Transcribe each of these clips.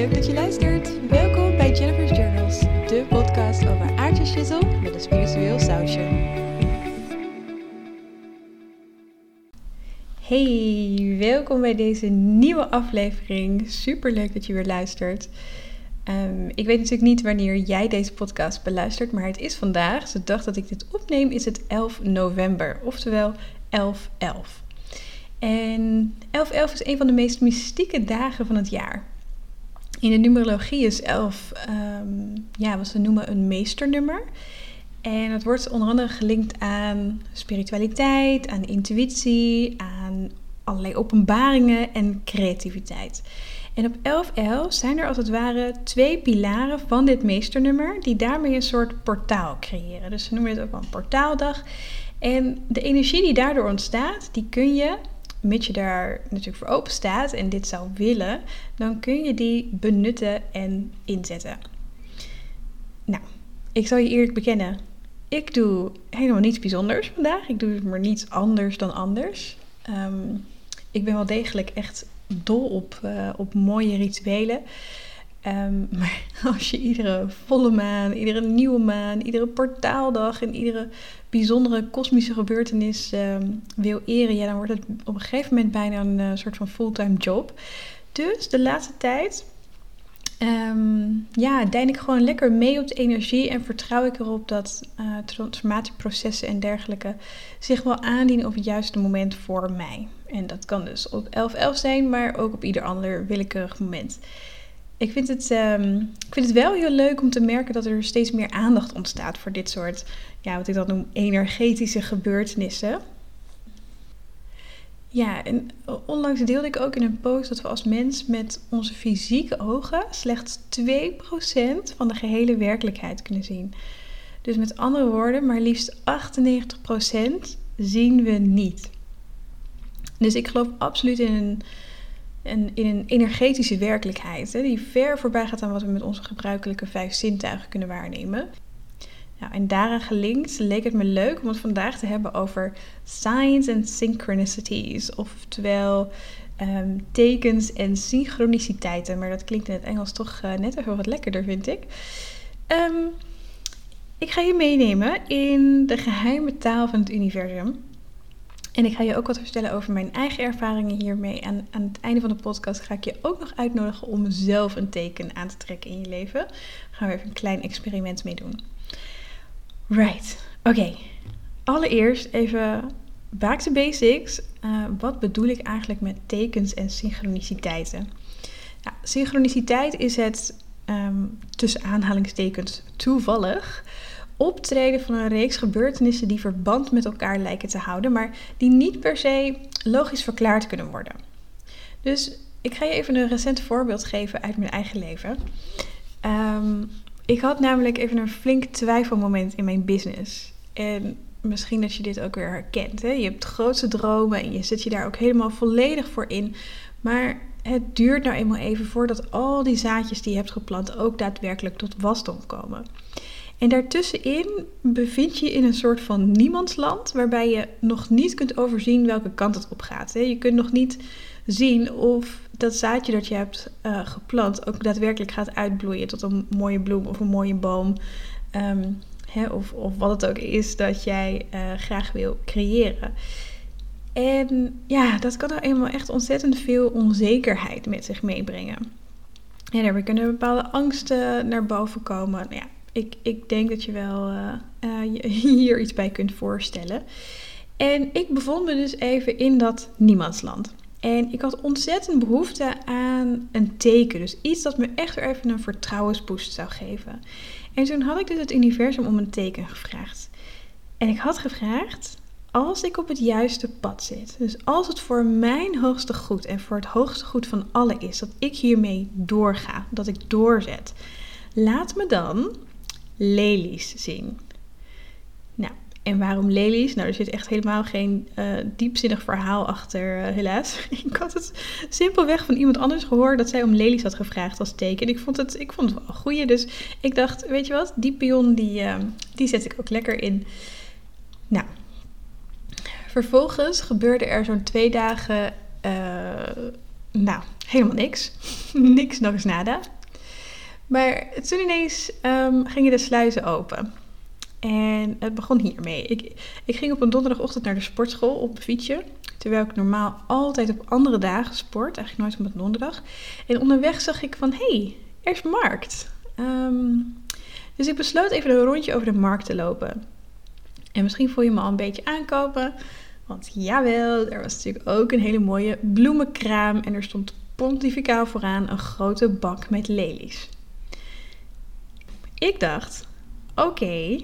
leuk dat je luistert. Welkom bij Jennifer's Journals, de podcast over aardje met een spiritueel sausje. Hey, welkom bij deze nieuwe aflevering. Super leuk dat je weer luistert. Ehm, ik weet natuurlijk niet wanneer jij deze podcast beluistert, maar het is vandaag. Dus de dag dat ik dit opneem is het 11 november, oftewel 11-11. En 11-11 is een van de meest mystieke dagen van het jaar. In de numerologie is 11, um, ja, wat ze noemen een meesternummer. En het wordt onder andere gelinkt aan spiritualiteit, aan intuïtie, aan allerlei openbaringen en creativiteit. En op 11.11 zijn er als het ware twee pilaren van dit meesternummer die daarmee een soort portaal creëren. Dus ze noemen het ook wel een portaaldag. En de energie die daardoor ontstaat, die kun je mits je daar natuurlijk voor open staat en dit zou willen, dan kun je die benutten en inzetten. Nou, ik zal je eerlijk bekennen, ik doe helemaal niets bijzonders vandaag. Ik doe maar niets anders dan anders. Ehm, ik ben wel degelijk echt dol op, uh, op mooie rituelen. Ehm, maar als je iedere volle maan, iedere nieuwe maan, iedere portaaldag en iedere bijzondere kosmische gebeurtenis ehm, wil eren, ja, dan wordt het op een gegeven moment bijna een uh, soort van fulltime job. Dus de laatste tijd, um, ja, dein ik gewoon lekker mee op de energie en vertrouw ik erop dat uh, transformatieprocessen en dergelijke zich wel aandienen op het juiste moment voor mij. En dat kan dus op 11-11 zijn, maar ook op ieder ander willekeurig moment. Ik vind, het, um, ik vind het wel heel leuk om te merken dat er steeds meer aandacht ontstaat voor dit soort, ja, wat ik dan noem, energetische gebeurtenissen. Ja, en onlangs deelde ik ook in een post dat we als mens met onze fysieke ogen slechts 2% van de gehele werkelijkheid kunnen zien. Dus met andere woorden, maar liefst 98% zien we niet. Dus ik geloof absoluut in een en in een energetische werkelijkheid, hè, die ver voorbij gaat aan wat we met onze gebruikelijke vijf zintuigen kunnen waarnemen. Nou, en daaraan gelinkt leek het me leuk om het vandaag te hebben over signs and synchronicities, oftewel um, tekens en synchroniciteiten. Maar dat klinkt in het Engels toch uh, net even wat lekkerder, vind ik. Um, ik ga je meenemen in de geheime taal van het universum. En ik ga je ook wat vertellen over mijn eigen ervaringen hiermee. En aan het einde van de podcast ga ik je ook nog uitnodigen om zelf een teken aan te trekken in je leven. Gaan we even een klein experiment mee doen. Right, oké. Allereerst even back to basics. Uh, wat bedoel ik eigenlijk met tekens en synchroniciteiten? Synchroniciteit is het um, tussen aanhalingstekens toevallig optreden van een reeks gebeurtenissen die verband met elkaar lijken te houden, maar die niet per se logisch verklaard kunnen worden. Dus ik ga je even een recent voorbeeld geven uit mijn eigen leven. Um, ik had namelijk even een flink twijfelmoment in mijn business. En misschien dat je dit ook weer herkent. Hè? Je hebt grootste dromen en je zet je daar ook helemaal volledig voor in. Maar het duurt nou eenmaal even voordat al die zaadjes die je hebt geplant ook daadwerkelijk tot wasdom komen. En daartussenin bevind je in een soort van niemandsland, waarbij je nog niet kunt overzien welke kant het op gaat. Je kunt nog niet zien of dat zaadje dat je hebt uh, geplant ook daadwerkelijk gaat uitbloeien tot een mooie bloem of een mooie boom. Hè, of, wat het ook is dat jij uh, graag wil creëren. En ja, dat kan nou eenmaal echt ontzettend veel onzekerheid met zich meebrengen. En er kunnen bepaalde angsten naar boven komen. Nou ja, ik, ik denk dat je wel uh, hier iets bij kunt voorstellen. En ik bevond me dus even in dat niemandsland. En ik had ontzettend behoefte aan een teken. Dus iets dat me echt weer even een vertrouwensboost zou geven. En toen had ik dus het universum om een teken gevraagd. En ik had gevraagd, als ik op het juiste pad zit, dus als het voor mijn hoogste goed en voor het hoogste goed van allen is, dat ik hiermee doorga, dat ik doorzet, laat me dan lelies zien. Nou, en waarom lelies? Nou, er zit echt helemaal geen uh, diepzinnig verhaal achter, uh, helaas. ik had het simpelweg van iemand anders gehoord dat zij om lelies had gevraagd als teken. En ik vond het, ik vond het wel een goeie. Dus ik dacht, weet je wat, die pion die, uh, die zet ik ook lekker in. Nou, vervolgens gebeurde er zo'n twee dagen nou, helemaal niks. niks nog eens nada. Maar toen ineens um, gingen de sluizen open. En het begon hiermee. Ik, ik ging op een donderdagochtend naar de sportschool op fietsje. Terwijl ik normaal altijd op andere dagen sport. Eigenlijk nooit op een donderdag. En onderweg zag ik van, hé, hey, er is markt. Ehm, dus ik besloot even een rondje over de markt te lopen. En misschien voel je me al een beetje aankopen. Want jawel, er was natuurlijk ook een hele mooie bloemenkraam. En er stond pontificaal vooraan een grote bak met lelies. Ik dacht, oké,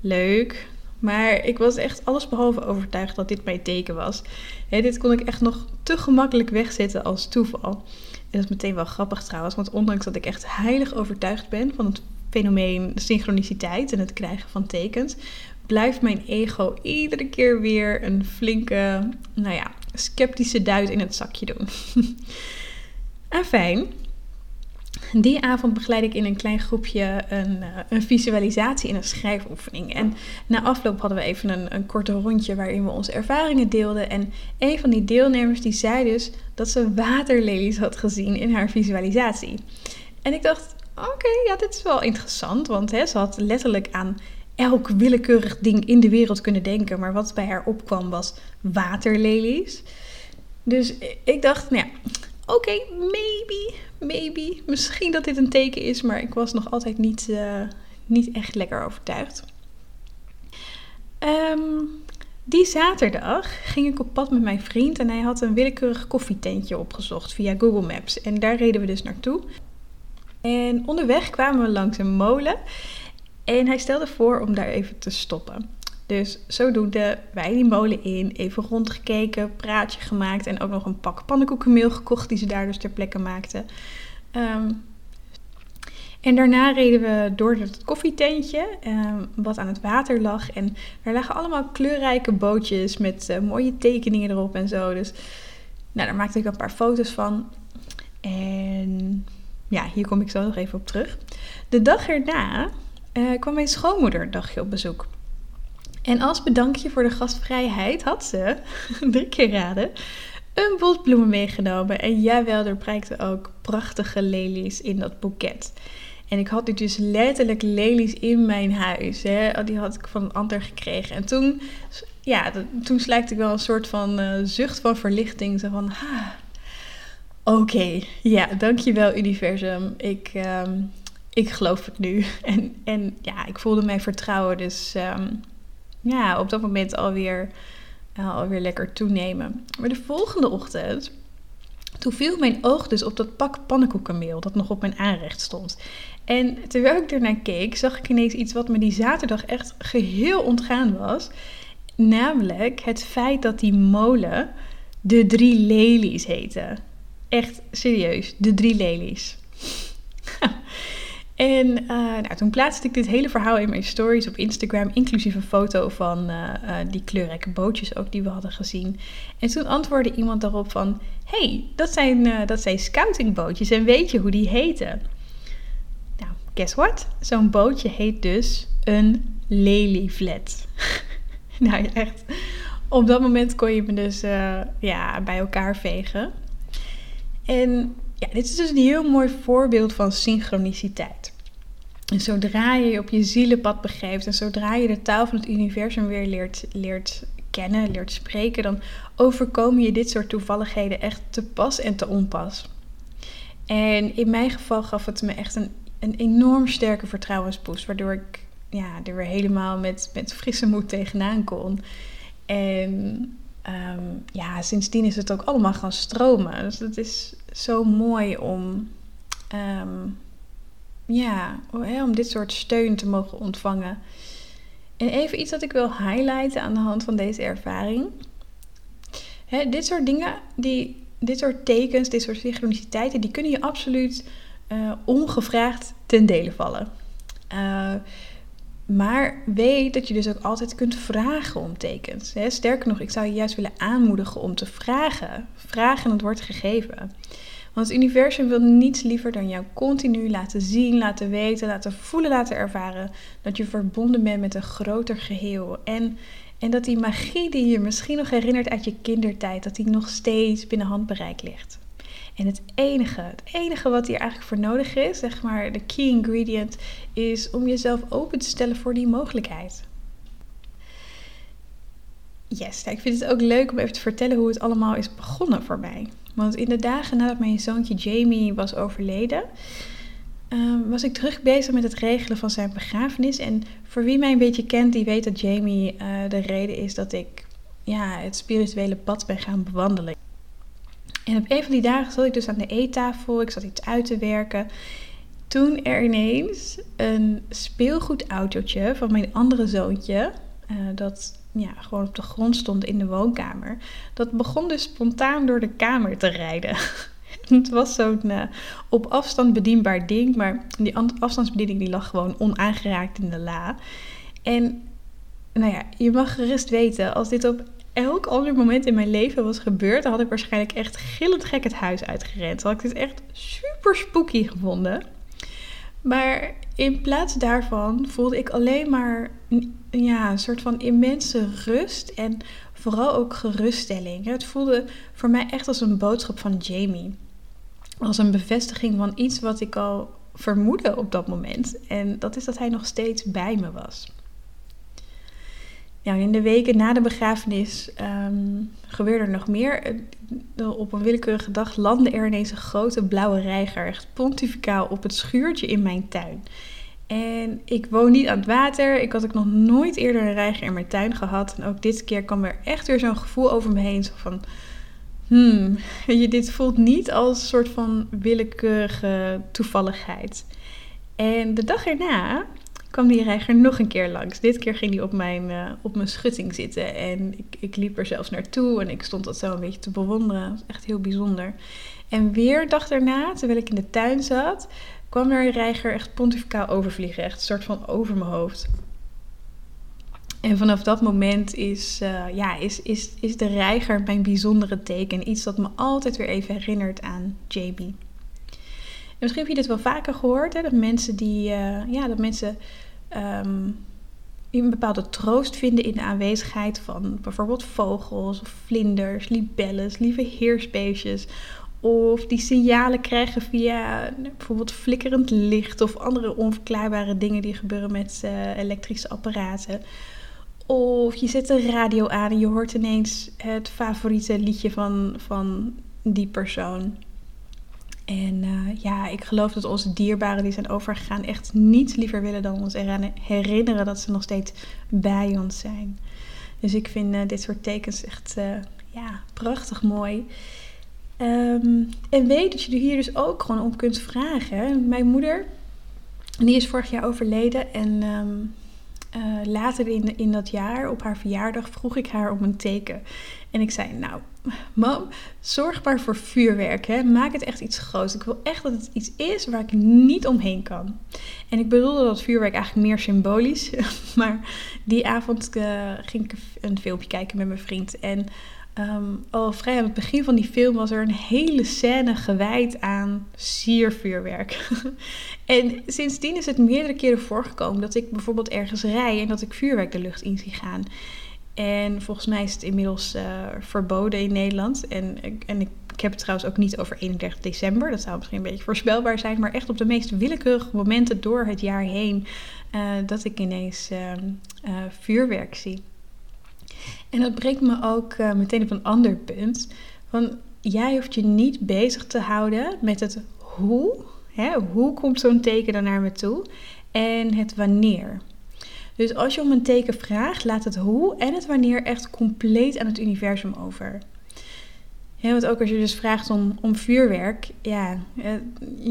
leuk. Maar ik was echt allesbehalve overtuigd dat dit mijn teken was. dit kon ik echt nog te gemakkelijk wegzetten als toeval. En dat is meteen wel grappig trouwens, want ondanks dat ik echt heilig overtuigd ben van het fenomeen synchroniciteit en het krijgen van tekens, blijft mijn ego iedere keer weer een flinke, nou ja, sceptische duit in het zakje doen. en fijn. Die avond begeleid ik in een klein groepje een, eh, een, visualisatie en een schrijfoefening. En na afloop hadden we even een, een korte rondje waarin we onze ervaringen deelden. En een van die deelnemers die zei dus dat ze waterlelies had gezien in haar visualisatie. En ik dacht, oké, ja, dit is wel interessant. Want hè, ze had letterlijk aan elk willekeurig ding in de wereld kunnen denken. Maar wat bij haar opkwam was waterlelies. Dus ik dacht, nou ja, oké, maybe, maybe. Misschien dat dit een teken is, maar ik was nog altijd niet, uh, niet echt lekker overtuigd. Um, die zaterdag ging ik op pad met mijn vriend en hij had een willekeurig koffietentje opgezocht via Google Maps. En daar reden we dus naartoe. En onderweg kwamen we langs een molen en hij stelde voor om daar even te stoppen. Dus zodoende wij die molen in, even rondgekeken, praatje gemaakt en ook nog een pak pannenkoekenmeel gekocht die ze daar dus ter plekke maakten. Ehm, en daarna reden we door het koffietentje, um, wat aan het water lag. En er lagen allemaal kleurrijke bootjes met uh, mooie tekeningen erop en zo. Dus nou, daar maakte ik een paar foto's van. En ja, hier kom ik zo nog even op terug. De dag erna uh, kwam mijn schoonmoeder een dagje op bezoek. En als bedankje voor de gastvrijheid had ze, drie keer raden, een bos bloemen meegenomen. En jawel, er prijkten ook prachtige lelies in dat boeket. En ik had nu dus letterlijk lelies in mijn huis. Hè. Die had ik van een ander gekregen. En toen, ja, toen ik wel een soort van uh, zucht van verlichting. Zo van, ha, oké, ja, dankjewel universum. Ik, um, ik geloof het nu. En, en ja, ik voelde mij vertrouwen. Dus um, ja, op dat moment alweer, uh, alweer lekker toenemen. Maar de volgende ochtend, toen viel mijn oog dus op dat pak pannenkoekenmeel dat nog op mijn aanrecht stond. En terwijl ik ernaar keek, zag ik ineens iets wat me die zaterdag echt geheel ontgaan was. Namelijk het feit dat die molen de drie lelies heette. Echt serieus, de drie lelies. En uh, nou, toen plaatste ik dit hele verhaal in mijn stories op Instagram, inclusief een foto van uh, uh, die kleurrijke bootjes ook die we hadden gezien. En toen antwoordde iemand daarop van, hey, dat zijn, dat zijn scoutingbootjes en weet je hoe die heten? Nou, guess what? Zo'n bootje heet dus een lelyflat. nou echt, op dat moment kon je me dus ja, bij elkaar vegen. En ja, dit is dus een heel mooi voorbeeld van synchroniciteit. En zodra je je op je zielenpad begeeft en zodra je de taal van het universum weer leert, leert kennen, leert spreken, dan overkomen je dit soort toevalligheden echt te pas en te onpas. En in mijn geval gaf het me echt een, een enorm sterke vertrouwensboost, waardoor ik ja, er weer helemaal met, met frisse moed tegenaan kon. En um, ja, sindsdien is het ook allemaal gaan stromen. Dus het is zo mooi om, um, ja, om dit soort steun te mogen ontvangen. En even iets dat ik wil highlighten aan de hand van deze ervaring. Hè, dit soort dingen, die, dit soort tekens, dit soort synchroniciteiten, die kunnen je absoluut uh, ongevraagd ten dele vallen. Uh, maar weet dat je dus ook altijd kunt vragen om tekens. Sterker nog, ik zou je juist willen aanmoedigen om te vragen. Vragen en het wordt gegeven. Want het universum wil niets liever dan jou continu laten zien, laten weten, laten voelen, laten ervaren dat je verbonden bent met een groter geheel. En, en dat die magie die je misschien nog herinnert uit je kindertijd, dat die nog steeds binnen handbereik ligt. En het enige, het enige wat hier eigenlijk voor nodig is, zeg maar de key ingredient, is om jezelf open te stellen voor die mogelijkheid. Yes, ik vind het ook leuk om even te vertellen hoe het allemaal is begonnen voor mij. Want in de dagen nadat mijn zoontje Jamie was overleden, ehm, was ik terug bezig met het regelen van zijn begrafenis. En voor wie mij een beetje kent, die weet dat Jamie uh, de reden is dat ik ja, het spirituele pad ben gaan bewandelen. En op een van die dagen zat ik dus aan de eettafel, ik zat iets uit te werken. Toen er ineens een speelgoedautootje van mijn andere zoontje, uh, dat ja, gewoon op de grond stond in de woonkamer. Dat begon dus spontaan door de kamer te rijden. het was zo'n uh, op afstand bedienbaar ding, maar die afstandsbediening die lag gewoon onaangeraakt in de la. En nou ja, je mag gerust weten, als dit op elk ander moment in mijn leven was gebeurd, dan had ik waarschijnlijk echt gillend gek het huis uitgerend. Had ik dit echt super spooky gevonden. Maar in plaats daarvan voelde ik alleen maar ja, een soort van immense rust en vooral ook geruststelling. Het voelde voor mij echt als een boodschap van Jamie. Als een bevestiging van iets wat ik al vermoedde op dat moment. En dat is dat hij nog steeds bij me was. In de weken na de begrafenis um, gebeurde er nog meer. Op een willekeurige dag landde er ineens een grote blauwe reiger, echt pontificaal, op het schuurtje in mijn tuin. En ik woon niet aan het water. Ik had ook nog nooit eerder een reiger in mijn tuin gehad. En ook dit keer kwam er echt weer zo'n gevoel over me heen. Zo van, hmm, je, dit voelt niet als een soort van willekeurige toevalligheid. En de dag erna kwam die reiger nog een keer langs. Dit keer ging hij op mijn, uh, op mijn schutting zitten. En ik, ik liep er zelfs naartoe en ik stond dat zo een beetje te bewonderen. Dat was echt heel bijzonder. En weer dag daarna, terwijl ik in de tuin zat, kwam er een reiger echt pontificaal overvliegen. Echt een soort van over mijn hoofd. En vanaf dat moment is, uh, ja, is, is, is de reiger mijn bijzondere teken. Iets dat me altijd weer even herinnert aan JB. En misschien heb je dit wel vaker gehoord, hè, dat mensen die, uh, ja, dat mensen um, een bepaalde troost vinden in de aanwezigheid van bijvoorbeeld vogels of vlinders, libelles, lieve heersbeestjes. Of die signalen krijgen via bijvoorbeeld flikkerend licht of andere onverklaarbare dingen die gebeuren met uh, elektrische apparaten. Of je zet de radio aan en je hoort ineens het favoriete liedje van, van die persoon. En uh, ja, ik geloof dat onze dierbaren die zijn overgegaan echt niets liever willen dan ons herinneren dat ze nog steeds bij ons zijn. Dus ik vind uh, dit soort tekens echt uh, ja, prachtig mooi. Um, en weet dat je er hier dus ook gewoon om kunt vragen. Mijn moeder, die is vorig jaar overleden en um, uh, later in, in dat jaar, op haar verjaardag, vroeg ik haar om een teken. En ik zei, nou, mam, zorg maar voor vuurwerk. Hè? Maak het echt iets groots. Ik wil echt dat het iets is waar ik niet omheen kan. En ik bedoelde dat vuurwerk eigenlijk meer symbolisch. Maar die avond uh, ging ik een filmpje kijken met mijn vriend. En um, al vrij aan het begin van die film was er een hele scène gewijd aan siervuurwerk. en sindsdien is het meerdere keren voorgekomen dat ik bijvoorbeeld ergens rij en dat ik vuurwerk de lucht in zie gaan. En volgens mij is het inmiddels uh, verboden in Nederland. En, en ik, heb het trouwens ook niet over 31 december. Dat zou misschien een beetje voorspelbaar zijn. Maar echt op de meest willekeurige momenten door het jaar heen. Uh, dat ik ineens uh, vuurwerk zie. En dat brengt me ook uh, meteen op een ander punt. Van jij hoeft je niet bezig te houden met het hoe. Hè? Hoe komt zo'n teken dan naar me toe? En het wanneer. Dus als je om een teken vraagt, laat het hoe en het wanneer echt compleet aan het universum over. Ja, want ook als je dus vraagt om, om vuurwerk, ja, eh,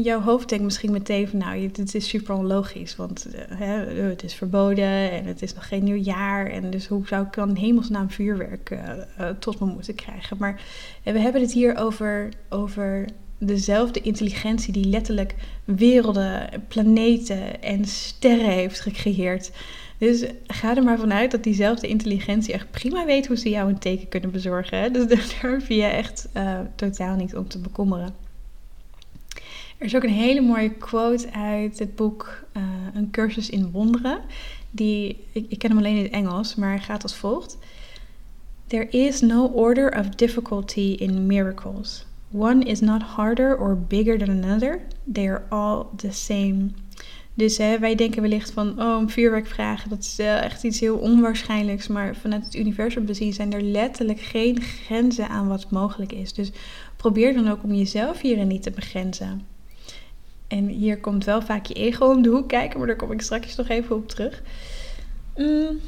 jouw hoofd denkt misschien meteen van nou, dit is super onlogisch, want uh, het is verboden en het is nog geen nieuwjaar en dus hoe zou ik dan hemelsnaam vuurwerk uh, tot me moeten krijgen? Maar we hebben het hier over, over dezelfde intelligentie die letterlijk werelden, planeten en sterren heeft gecreëerd. Dus ga er maar vanuit dat diezelfde intelligentie echt prima weet hoe ze jou een teken kunnen bezorgen. Dus daar hoef je echt uh, totaal niet om te bekommeren. Er is ook een hele mooie quote uit het boek uh, Een cursus in wonderen. Die, ik, ken hem alleen in het Engels, maar gaat als volgt. There is no order of difficulty in miracles. One is not harder or bigger than another. They are all the same. Dus hè, wij denken wellicht van, oh, een vuurwerk vragen, dat is echt iets heel onwaarschijnlijks. Maar vanuit het universum bezien zijn er letterlijk geen grenzen aan wat mogelijk is. Dus probeer dan ook om jezelf hierin niet te begrenzen. En hier komt wel vaak je ego om de hoek kijken, maar daar kom ik straks nog even op terug. Mm.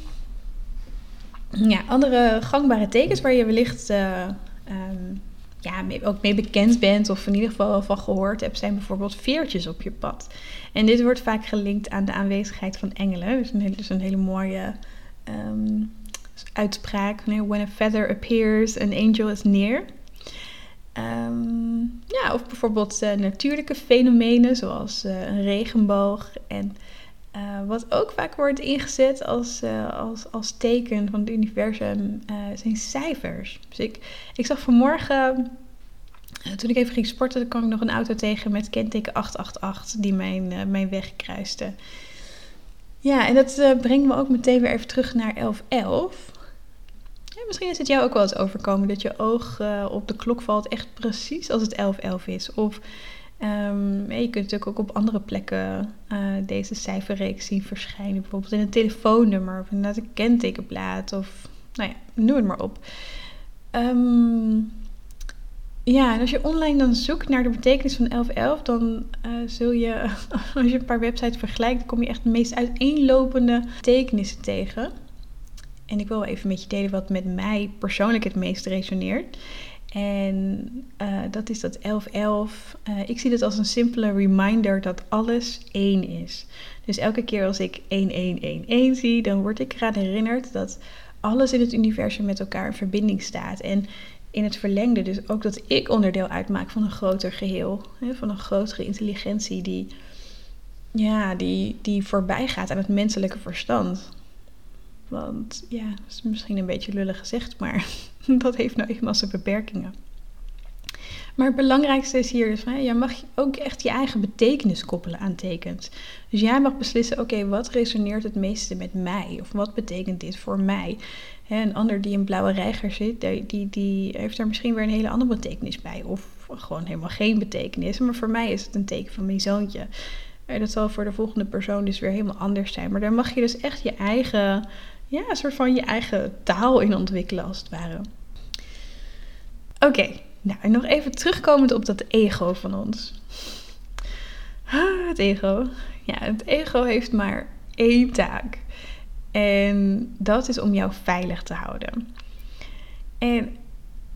Ja, andere gangbare tekens waar je wellicht uh, um, ja, ook mee bekend bent of in ieder geval van gehoord hebt, zijn bijvoorbeeld veertjes op je pad. En dit wordt vaak gelinkt aan de aanwezigheid van engelen. Dus een hele, dus een hele mooie um, uitspraak. When a feather appears, an angel is near. Um, ja, of bijvoorbeeld uh, natuurlijke fenomenen zoals uh, een regenboog. En uh, wat ook vaak wordt ingezet als, als, als teken van het universum zijn cijfers. Dus ik, ik zag vanmorgen, toen ik even ging sporten, kwam ik nog een auto tegen met kenteken 888 die mijn, mijn weg kruiste. Ja, en dat brengt me ook meteen weer even terug naar 1111 misschien is het jou ook wel eens overkomen dat je oog op de klok valt echt precies als het 11-11 is. Of um, je kunt natuurlijk ook op andere plekken uh, deze cijferreeks zien verschijnen. Bijvoorbeeld in een telefoonnummer of een kentekenplaat of nou ja, noem het maar op. Um, ja, en als je online dan zoekt naar de betekenis van 1111, dan uh, zul je, als je een paar websites vergelijkt, dan kom je echt de meest uiteenlopende betekenissen tegen. En ik wil even met je delen wat met mij persoonlijk het meest resoneert. En uh, dat is dat 1111. Uh, ik zie het als een simpele reminder dat alles één is. Dus elke keer als ik 1111 zie, dan word ik eraan herinnerd dat alles in het universum met elkaar in verbinding staat. En in het verlengde dus ook dat ik onderdeel uitmaak van een groter geheel. Hè, van een grotere intelligentie die, ja, die, die voorbij gaat aan het menselijke verstand. Want ja, dat is misschien een beetje lullig gezegd, maar dat heeft nou eenmaal zijn beperkingen. Maar het belangrijkste is hier dus, jij mag ook echt je eigen betekenis koppelen aan tekens. Dus jij mag beslissen, oké, wat resoneert het meeste met mij? Of wat betekent dit voor mij? een ander die een blauwe reiger zit, die, die heeft daar misschien weer een hele andere betekenis bij. Of gewoon helemaal geen betekenis. Maar voor mij is het een teken van mijn zoontje. Dat zal voor de volgende persoon dus weer helemaal anders zijn. Maar daar mag je dus echt je eigen ja, een soort van je eigen taal in ontwikkelen, als het ware. Oké, nou nog even terugkomend op dat ego van ons. Ah, het ego. Ja, het ego heeft maar één taak. En dat is om jou veilig te houden. En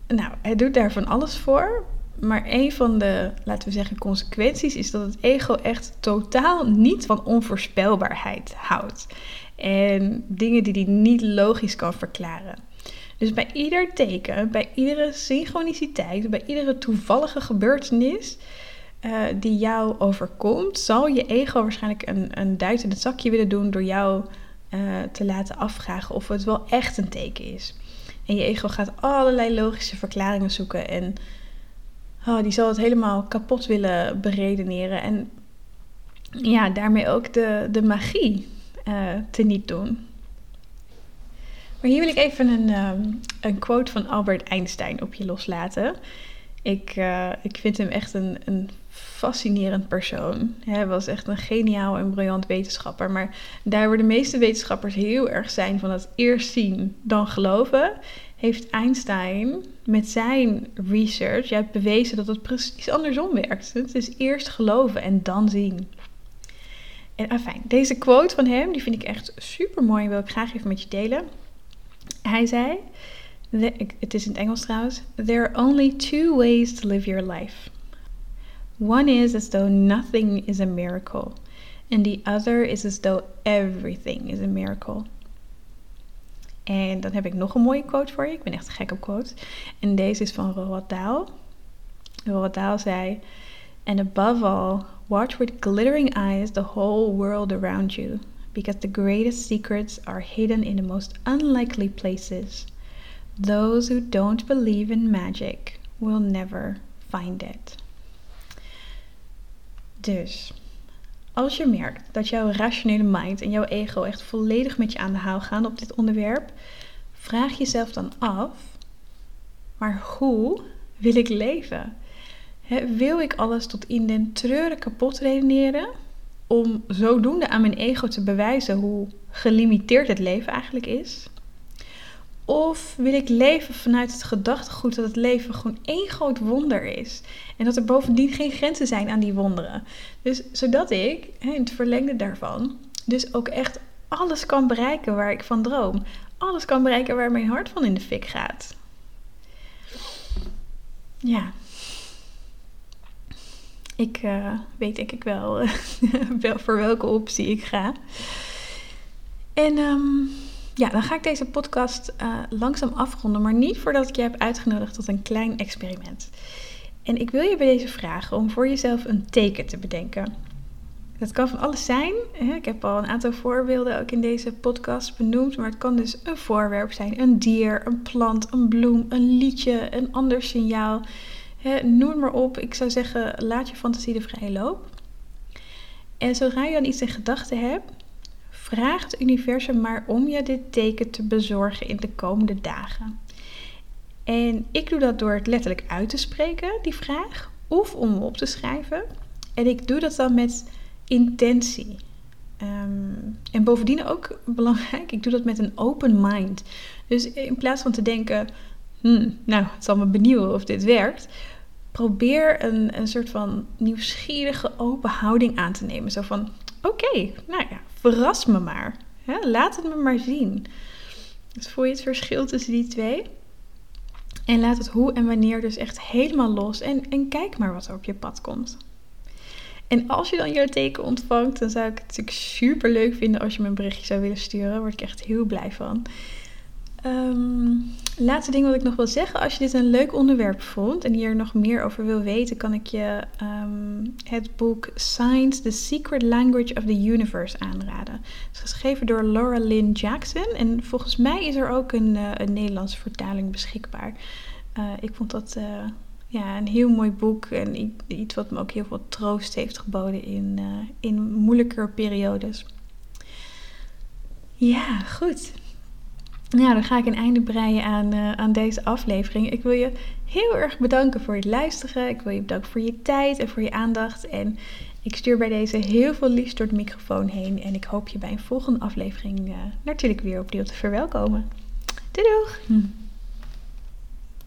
nou, het doet daar van alles voor. Maar een van de, laten we zeggen, consequenties is dat het ego echt totaal niet van onvoorspelbaarheid houdt en dingen die hij niet logisch kan verklaren. Dus bij ieder teken, bij iedere synchroniciteit, bij iedere toevallige gebeurtenis uh, die jou overkomt, zal je ego waarschijnlijk een, een duit in het zakje willen doen door jou uh, te laten afvragen of het wel echt een teken is. En je ego gaat allerlei logische verklaringen zoeken en oh, die zal het helemaal kapot willen beredeneren. En ja, daarmee ook de, de magie uh, te niet doen. Maar hier wil ik even een, um, een quote van Albert Einstein op je loslaten. Ik, uh, ik vind hem echt een, een fascinerend persoon. Hij was echt een geniaal en briljant wetenschapper. Maar daar waar de meeste wetenschappers heel erg zijn van het eerst zien dan geloven, heeft Einstein met zijn research juist bewezen dat het precies andersom werkt. Het is eerst geloven en dan zien. En afijn, deze quote van hem, die vind ik echt super mooi en wil ik graag even met je delen. Hij zei, het is in het Engels trouwens, There are only two ways to live your life. One is as though nothing is a miracle, and the other is as though everything is a miracle. En dan heb ik nog een mooie quote voor je. Ik ben echt gek op quotes. En deze is van Roald Dahl. Roald Dahl zei: And above all, Watch with glittering eyes the whole world around you, because the greatest secrets are hidden in the most unlikely places. Those who don't believe in magic will never find it. Dus, als je merkt dat jouw rationele mind en jouw ego echt volledig met je aan de haal gaan op dit onderwerp, vraag jezelf dan af: maar hoe wil ik leven? Wil ik alles tot in den treuren kapot redeneren om zodoende aan mijn ego te bewijzen hoe gelimiteerd het leven eigenlijk is? Of wil ik leven vanuit het gedachtegoed dat het leven gewoon één groot wonder is? En dat er bovendien geen grenzen zijn aan die wonderen. Dus zodat ik, in het verlengde daarvan, dus ook echt alles kan bereiken waar ik van droom. Alles kan bereiken waar mijn hart van in de fik gaat. Ja. Ik uh, weet denk ik wel, voor welke optie ik ga. En um, ja, dan ga ik deze podcast uh, langzaam afronden, maar niet voordat ik je heb uitgenodigd tot een klein experiment. En ik wil je bij deze vragen om voor jezelf een teken te bedenken. Het kan van alles zijn. Ik heb al een aantal voorbeelden ook in deze podcast benoemd. Maar het kan dus een voorwerp zijn, een dier, een plant, een bloem, een liedje, een ander signaal. Noem maar op. Ik zou zeggen, laat je fantasie de vrije loop. En zodra je dan iets in gedachten hebt, vraag het universum maar om je dit teken te bezorgen in de komende dagen. En ik doe dat door het letterlijk uit te spreken, die vraag, of om op te schrijven. En ik doe dat dan met intentie. Ehm, en bovendien ook belangrijk, ik doe dat met een open mind. Dus in plaats van te denken, hmm, nou, het zal me benieuwen of dit werkt, probeer een, een soort van nieuwsgierige open houding aan te nemen. Zo van, oké, nou ja, verras me maar. laat het me maar zien. Dus voel je het verschil tussen die twee? En laat het hoe en wanneer dus echt helemaal los. En, en kijk maar wat er op je pad komt. En als je dan jouw teken ontvangt, dan zou ik het natuurlijk super leuk vinden als je me een berichtje zou willen sturen. Daar word ik echt heel blij van. Um, laatste ding wat ik nog wil zeggen. Als je dit een leuk onderwerp vond en hier nog meer over wil weten, kan ik je ehm, het boek Science, The Secret Language of the Universe aanraden. Het is geschreven door Laura Lynn Jackson. En volgens mij is er ook een, uh, een Nederlandse vertaling beschikbaar. Uh, ik vond dat uh, ja, een heel mooi boek en iets wat me ook heel veel troost heeft geboden in, in moeilijke periodes. Ja, goed. Nou, dan ga ik een einde breien aan, uh, aan deze aflevering. Ik wil je heel erg bedanken voor het luisteren. Ik wil je bedanken voor je tijd en voor je aandacht. En ik stuur bij deze heel veel liefst door de microfoon heen. En ik hoop je bij een volgende aflevering uh, natuurlijk weer opnieuw te verwelkomen. Doei doeg! Hm.